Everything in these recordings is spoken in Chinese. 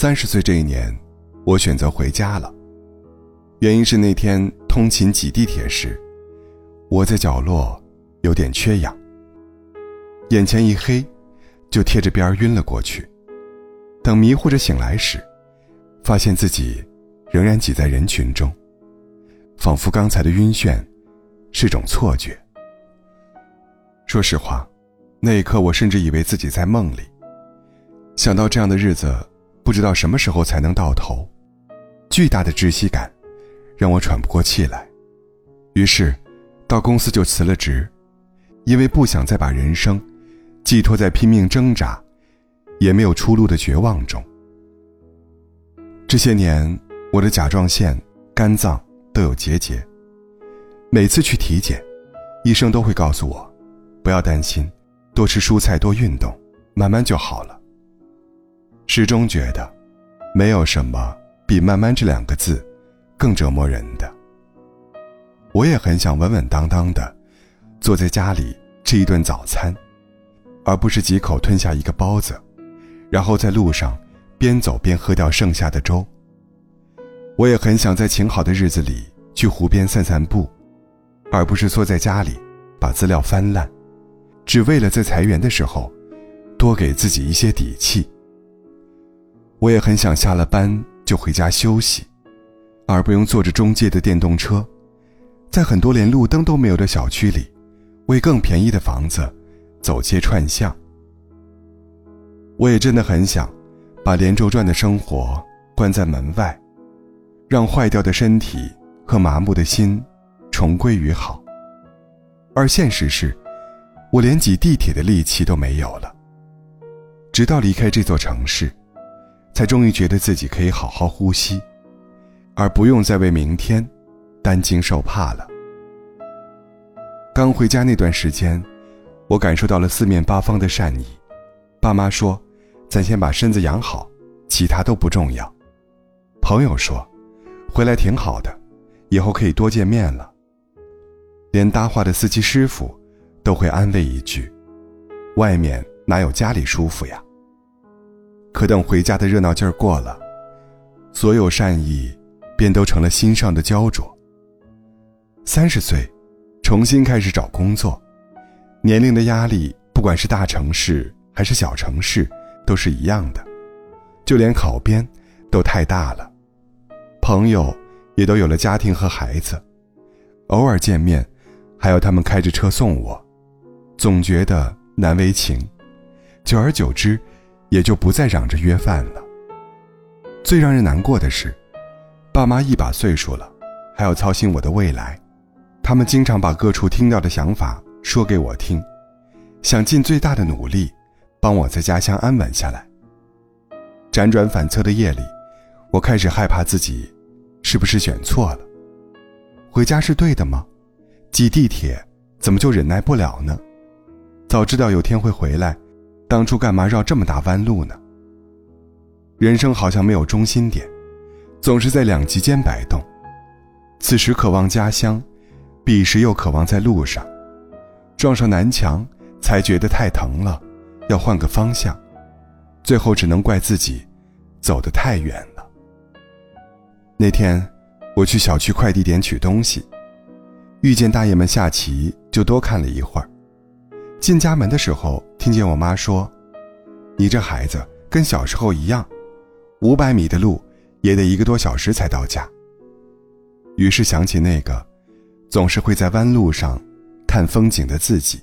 三十岁这一年，我选择回家了。原因是那天通勤挤地铁时，我在角落有点缺氧，眼前一黑，就贴着边晕了过去。等迷糊着醒来时，发现自己仍然挤在人群中，仿佛刚才的晕眩是种错觉。说实话，那一刻我甚至以为自己在梦里。想到这样的日子，不知道什么时候才能到头，巨大的窒息感让我喘不过气来。于是，到公司就辞了职，因为不想再把人生寄托在拼命挣扎、也没有出路的绝望中。这些年，我的甲状腺、肝脏都有结节。每次去体检，医生都会告诉我。不要担心，多吃蔬菜，多运动，慢慢就好了。始终觉得，没有什么比“慢慢”这两个字更折磨人的。我也很想稳稳当当的坐在家里吃一顿早餐，而不是几口吞下一个包子，然后在路上边走边喝掉剩下的粥。我也很想在晴好的日子里去湖边散散步，而不是坐在家里把资料翻烂。只为了在裁员的时候，多给自己一些底气。我也很想下了班就回家休息，而不用坐着中介的电动车，在很多连路灯都没有的小区里，为更便宜的房子走街串巷。我也真的很想，把连轴转的生活关在门外，让坏掉的身体和麻木的心重归于好。而现实是。我连挤地铁的力气都没有了。直到离开这座城市，才终于觉得自己可以好好呼吸，而不用再为明天担惊受怕了。刚回家那段时间，我感受到了四面八方的善意。爸妈说：“咱先把身子养好，其他都不重要。”朋友说：“回来挺好的，以后可以多见面了。”连搭话的司机师傅。都会安慰一句：“外面哪有家里舒服呀？”可等回家的热闹劲儿过了，所有善意便都成了心上的焦灼。三十岁，重新开始找工作，年龄的压力，不管是大城市还是小城市，都是一样的。就连考编，都太大了。朋友也都有了家庭和孩子，偶尔见面，还要他们开着车送我。总觉得难为情，久而久之，也就不再嚷着约饭了。最让人难过的是，爸妈一把岁数了，还要操心我的未来，他们经常把各处听到的想法说给我听，想尽最大的努力，帮我在家乡安稳下来。辗转反侧的夜里，我开始害怕自己，是不是选错了？回家是对的吗？挤地铁怎么就忍耐不了呢？早知道有天会回来，当初干嘛绕这么大弯路呢？人生好像没有中心点，总是在两极间摆动。此时渴望家乡，彼时又渴望在路上，撞上南墙才觉得太疼了，要换个方向，最后只能怪自己走得太远了。那天我去小区快递点取东西，遇见大爷们下棋，就多看了一会儿。进家门的时候，听见我妈说：“你这孩子跟小时候一样，五百米的路也得一个多小时才到家。”于是想起那个，总是会在弯路上看风景的自己。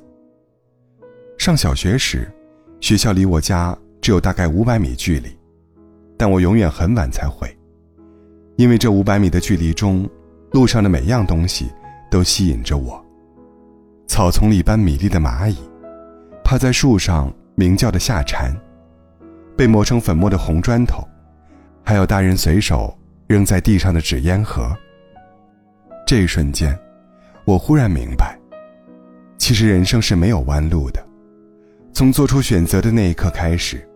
上小学时，学校离我家只有大概五百米距离，但我永远很晚才回，因为这五百米的距离中，路上的每样东西都吸引着我。草丛里搬米粒的蚂蚁，趴在树上鸣叫的夏蝉，被磨成粉末的红砖头，还有大人随手扔在地上的纸烟盒。这一瞬间，我忽然明白，其实人生是没有弯路的。从做出选择的那一刻开始，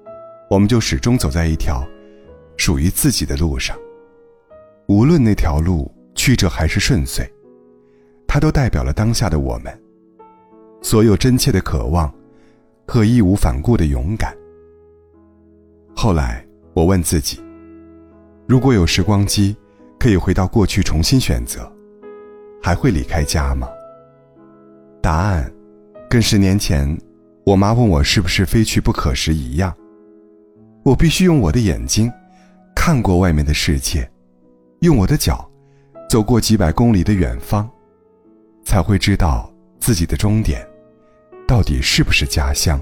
我们就始终走在一条属于自己的路上。无论那条路曲折还是顺遂，它都代表了当下的我们。所有真切的渴望，和义无反顾的勇敢。后来，我问自己：如果有时光机，可以回到过去重新选择，还会离开家吗？答案，跟十年前我妈问我是不是非去不可时一样。我必须用我的眼睛，看过外面的世界，用我的脚，走过几百公里的远方，才会知道自己的终点，到底是不是家乡。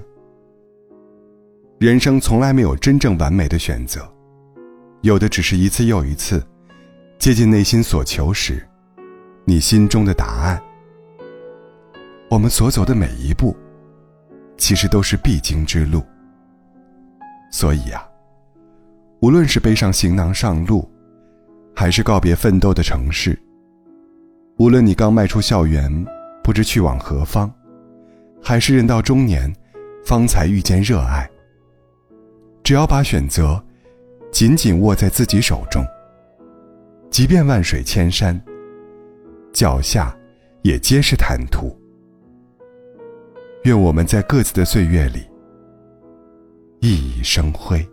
人生从来没有真正完美的选择，有的只是一次又一次，接近内心所求时，你心中的答案。我们所走的每一步，其实都是必经之路。所以啊，无论是背上行囊上路，还是告别奋斗的城市，无论你刚迈出校园，不知去往何方，还是人到中年，方才遇见热爱。只要把选择紧紧握在自己手中，即便万水千山，脚下也皆是坦途。愿我们在各自的岁月里熠熠生辉。